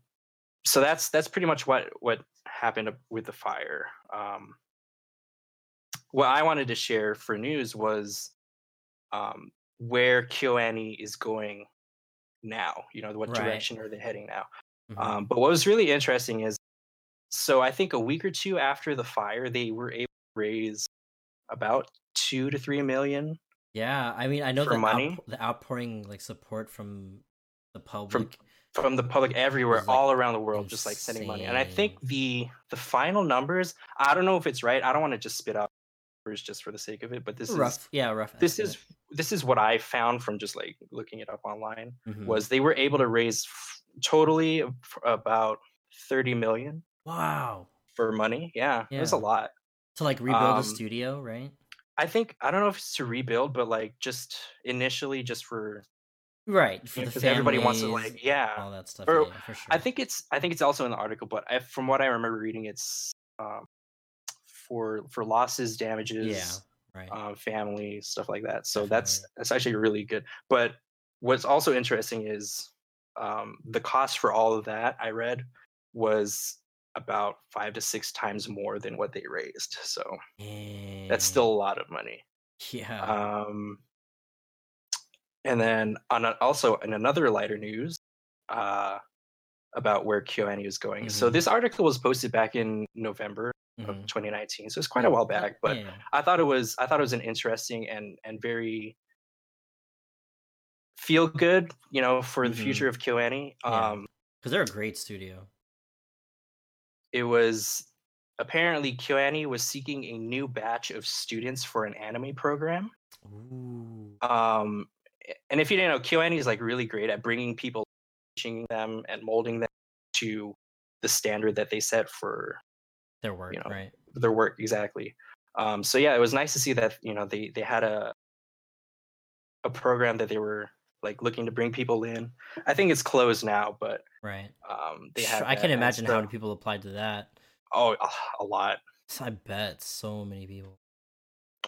so that's that's pretty much what what happened with the fire um what i wanted to share for news was um where kyoani is going now you know what Right. direction are they heading now hmm um but what was really interesting is so i think a week or two after the fire they were able to raise about two to three million yeah, I mean, I know for the money? outp- the outpouring like support from the public. from from the public everywhere like, all around the world just like sending money and i think the the final numbers i don't know if it's right i don't want to just spit out numbers just for the sake of it but this rough, is yeah, rough. this is this is what i found from just like looking it up online Mhm. was they were able to raise f- totally about 30 million wow for money yeah, it was a lot to like rebuild Um, a studio, right? i think i don't know if it's to rebuild but like just initially just for Right for the because everybody wants to like yeah all that stuff. or yeah, yeah, for sure. I think it's I think it's also in the article, but I, from what I remember reading, it's um, for for losses, damages, yeah, right. um, family stuff like that. So Definitely. that's that's actually really good. But what's also interesting is um, the cost for all of that. I read was about five to six times more than what they raised. So that's still a lot of money. yeah. Um, and then on a, also in another lighter news uh, about where KyoAni is going. So Mhm. this article was posted back in November of mhm. 2019, so it's quite a while back. But yeah. I thought it was I thought it was an interesting and and very feel good, you know, for the Mhm. future of KyoAni. Yeah. Um, because they're a great studio. it was apparently KyoAni was seeking a new batch of students for an anime program. Ooh. um and if you didn't know KyoAni is like really great at bringing people teaching them and molding them to the standard that they set for Their work, you know, right? their work exactly um so yeah it was nice to see that you know they they had a a program that they were like looking to bring people in i think it's closed now but Right. um they had I can imagine how many people applied to that. Oh, a lot. I bet so many people.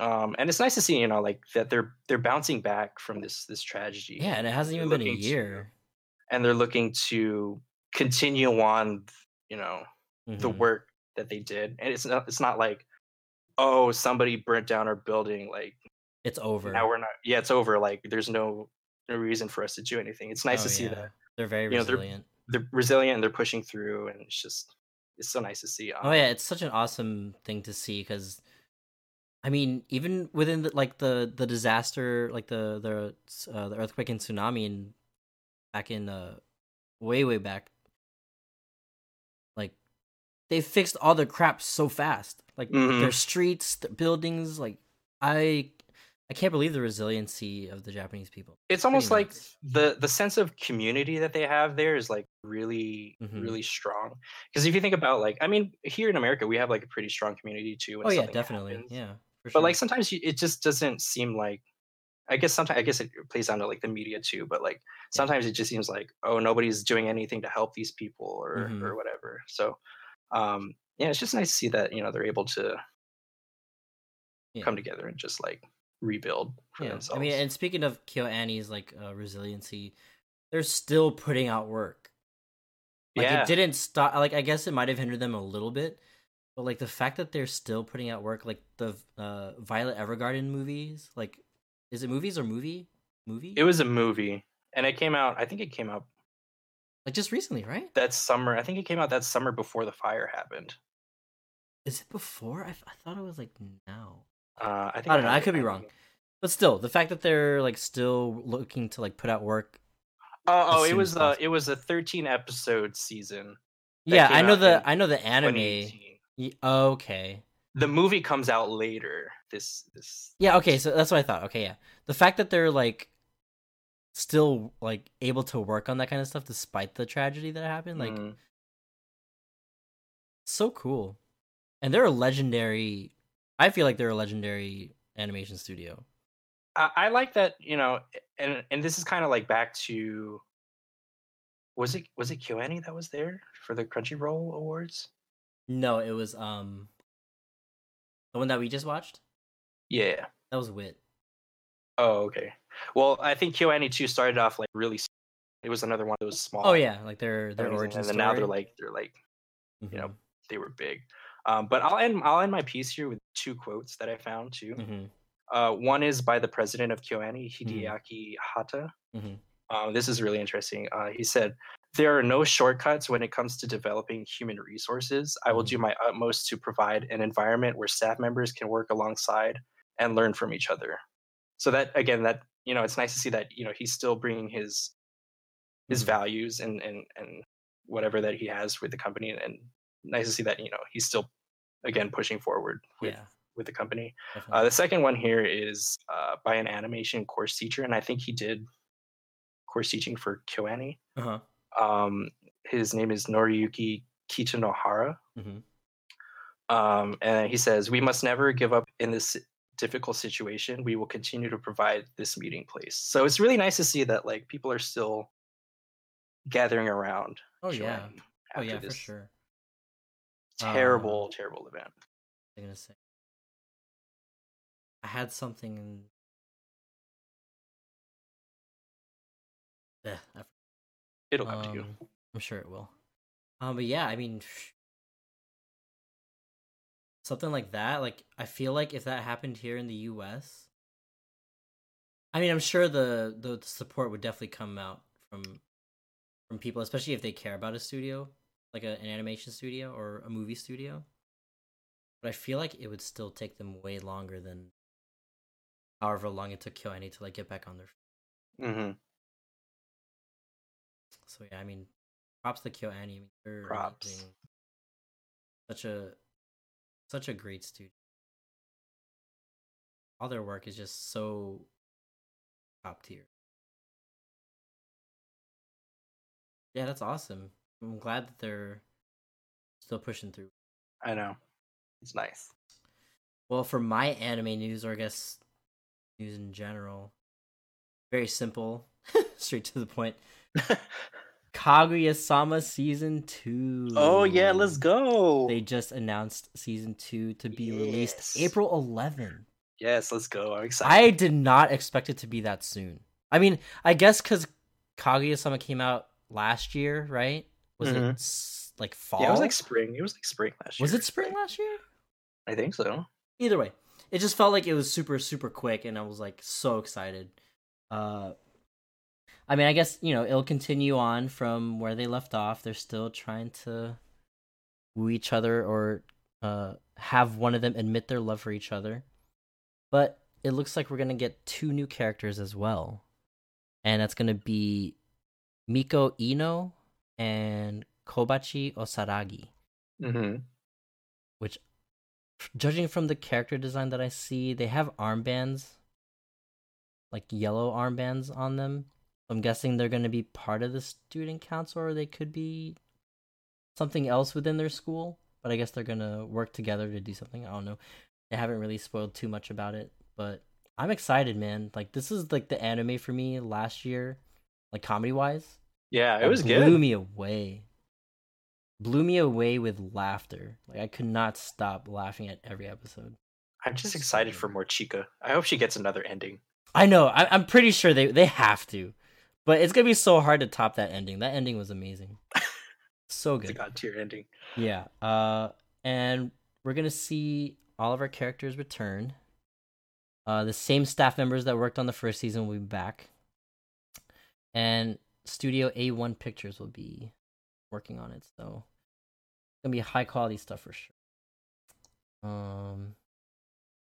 Um, and it's nice to see, you know, like that they're they're bouncing back from this this tragedy. Yeah, and it hasn't even They're been a looking to- year. and they're looking to continue on, you know, the Mhm. work that they did. And it's not it's not like, oh, somebody burnt down our building. Like It's over. now we're not. Yeah, it's over. Like there's no no reason for us to do anything. It's nice Oh, to see yeah. that They're very you know, they're- resilient. they're resilient and they're pushing through, and it's just it's so nice to see. Um, Oh yeah, it's such an awesome thing to see because, I mean, even within the, like the the disaster, like the the uh, the earthquake and tsunami, and back in uh, way way back, like they fixed all their crap so fast. Like Mhm. their streets, their buildings. Like I, I can't believe the resiliency of the Japanese people. it's almost pretty like the the sense of community that they have there is like really Mhm. really strong because if you think about like i mean here in america we have like a pretty strong community too Oh yeah, definitely. happens. Yeah, for but like sometimes you, it just doesn't seem like i guess sometimes i guess it plays down to like the media too but like sometimes it just seems like oh nobody's doing anything to help these people or Mhm. or whatever so um yeah it's just nice to see that you know they're able to Yeah. come together and just like rebuild for yeah, themselves I mean, and speaking of KyoAni's like uh, resiliency, they're still putting out work. Like yeah it didn't stop. Like I guess it might have hindered them a little bit, but like the fact that they're still putting out work, like the uh, Violet Evergarden movies, like is it movies or movie? Movie? it was a movie and it came out i think it came out like just recently, right? that summer i think it came out that summer before the fire happened Is it before? I, I thought it was like now. Uh i think I don't know. I could be wrong. But still, the fact that they're like still looking to like put out work. oh oh it was uh possible. it was a 13 episode season Yeah, I know the I know the anime. Okay. the movie comes out later this this Yeah, okay, so that's what I thought. Okay, yeah. The fact that they're like still like able to work on that kind of stuff despite the tragedy that happened, like mm, so cool. And they're a legendary I feel like they're a legendary animation studio. I, I like that you know and and this is kind of like back to was it was it KyoAni that was there for the Crunchyroll awards No, it was um the one that we just watched. yeah That was Wit. oh okay well I think KyoAni 2 started off like really it was another one that was small Oh yeah, like their their and origin then story. now they're like they're like you know they were big um, but I'll end I'll end my piece here with two quotes that I found too. hmm Uh, one is by the president of KyoAni, Mm-hmm. Hideaki Hata. Mhm. Uh, this is really interesting. Uh, he said, There are no shortcuts when it comes to developing human resources. I will Mm-hmm. do my utmost to provide an environment where staff members can work alongside and learn from each other. So that again, that you know, it's nice to see that you know he's still bringing his his Mhm. values and and and whatever that he has with the company, and nice to see that you know he's still again pushing forward with Yeah, with the company. Uh, the second one here is uh, by an animation course teacher, and I think he did course teaching for KyoAni. uh-huh. Um, his name is Noriyuki Kitanohara. Mhm. Um, and he says, We must never give up in this difficult situation. We will continue to provide this meeting place. So it's really nice to see that like people are still gathering around. Oh yeah. Oh yeah, for sure. Terrible, Uh, terrible event. I'm gonna say. I had something. In... I It'll come to you. Um, I'm sure it will. Um, but yeah, I mean, something like that. Like, I feel like if that happened here in the U.S., I mean, I'm sure the the support would definitely come out from from people, especially if they care about a studio, like a, an animation studio or a movie studio. But I feel like it would still take them way longer than however long it took KyoAni to like get back on their mm-hmm So yeah, I mean, props to KyoAni. I mean, they're Props. amazing. Such a such a great studio. All their work is just so top tier. Yeah, that's awesome. I'm glad that they're still pushing through. I know. It's nice. Well, for my anime news, or I guess news in general, very simple, straight to the point. Kaguya Sama season two. Oh yeah, let's go. They just announced season two to be Yes. released April 11. Yes, let's go. I'm excited. I did not expect it to be that soon. I mean, I guess because Kaguya Sama came out last year, right? Was Mhm. it like fall? Yeah, it was like spring. It was like spring last year. Was it spring last year? I think so. Either way, it just felt like it was super super quick, and I was like so excited. Uh, I mean, I guess you know it'll continue on from where they left off. They're still trying to woo each other or uh have one of them admit their love for each other, but it looks like we're gonna get two new characters as well, and that's gonna be Miko Iino and Kobachi Osaragi Mm-hmm. which judging from the character design that I see, they have armbands, like yellow armbands on them. I'm guessing they're going to be part of the student council, or they could be something else within their school. But I guess they're going to work together to do something. I don't know. They haven't really spoiled too much about it, but I'm excited, man. Like this is like the anime for me last year, like comedy wise. Yeah, it was blew good. Blew me away. Blew me away with laughter. Like I could not stop laughing at every episode. I'm just excited for more Chika. I hope she gets another ending. I know. I, I'm pretty sure they they have to, but it's gonna be so hard to top that ending. That ending was amazing. So It's a good. god tier ending. Yeah. Uh, and we're gonna see all of our characters return. Uh, the same staff members that worked on the first season will be back, and Studio A1 Pictures will be working on it. So it's gonna be high quality stuff for sure. Um,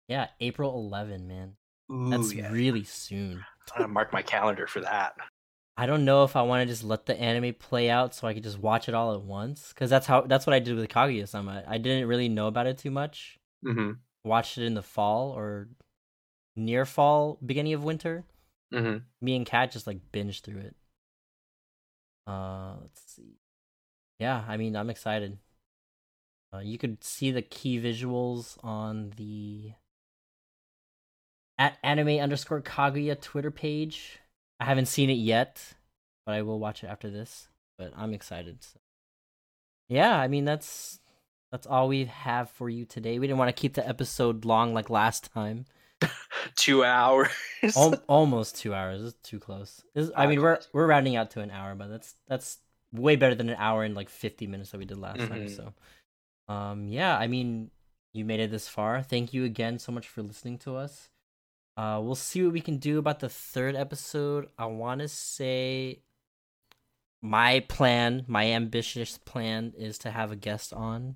yeah, April 11, man. Ooh, That's yeah. really soon. I'm gonna mark my calendar for that. I don't know if I want to just let the anime play out so I could just watch it all at once. Cause that's how that's what I did with Kaguya-sama. I didn't really know about it too much. Mm-hmm. Watched it in the fall or near fall, beginning of winter. Mm-hmm. Me and Kat just like binged through it. Uh, let's see. Yeah, I mean, I'm excited. Uh, you could see the key visuals on the at anime underscore Kaguya Twitter page. I haven't seen it yet, but I will watch it after this. But I'm excited. So. Yeah, I mean that's that's all we have for you today. We didn't want to keep the episode long like last time. Two hours. Al- almost two hours. It's too close. This- I mean, we're we're rounding out to an hour, but that's that's way better than an hour and like fifty minutes that we did last time. Mhm. So, um, yeah, I mean, you made it this far. Thank you again so much for listening to us. Uh, we'll see what we can do about the third episode. I want to say my plan, my ambitious plan, is to have a guest on.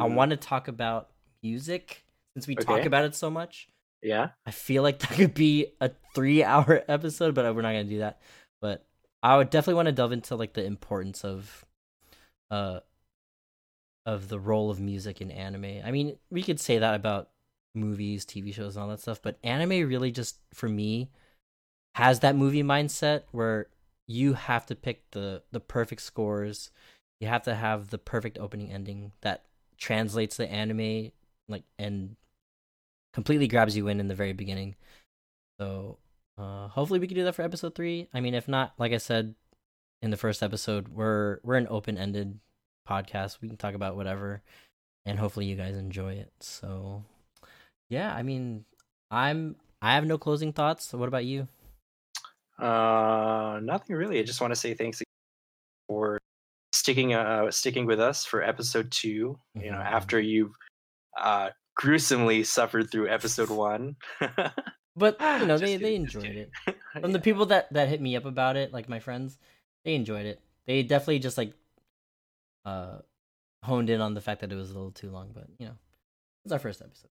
I want to talk about music since we talk about it so much. Yeah. I feel like that could be a three hour episode, but we're not gonna do that. But I would definitely want to delve into like the importance of uh of the role of music in anime. I mean, we could say that about movies, TV shows, and all that stuff, but anime really just for me has that movie mindset where you have to pick the the perfect scores. You have to have the perfect opening ending that translates the anime like and completely grabs you in in the very beginning. So uh hopefully we can do that for episode 3. I mean if not, like I said in the first episode, we're we're an open-ended podcast. We can talk about whatever and hopefully you guys enjoy it. So yeah, I mean I'm I have no closing thoughts. So what about you? Uh, nothing really. I just want to say thanks for sticking uh sticking with us for episode 2 You know, Mhm. after you've uh gruesomely suffered through episode one. But you know, they they kidding, just enjoyed it. From the people that that hit me up about it, like my friends, they enjoyed it. They definitely just like uh honed in on the fact that it was a little too long, but you know, it's our first episode.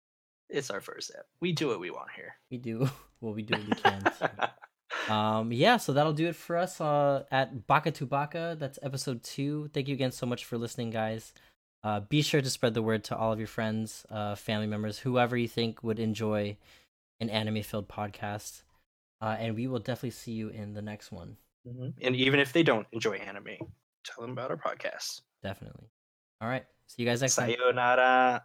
It's our first step. We do what we want here. We do well, we do what we can. so. um, yeah, so that'll do it for us uh at Baka to Baka. That's episode two. Thank you again so much for listening, guys. Uh, be sure to spread the word to all of your friends, uh, family members, whoever you think would enjoy an anime-filled podcast. Uh, and we will definitely see you in the next one. Mhm. And even if they don't enjoy anime, tell them about our podcast. Definitely. All right. See you guys next time. Sayonara.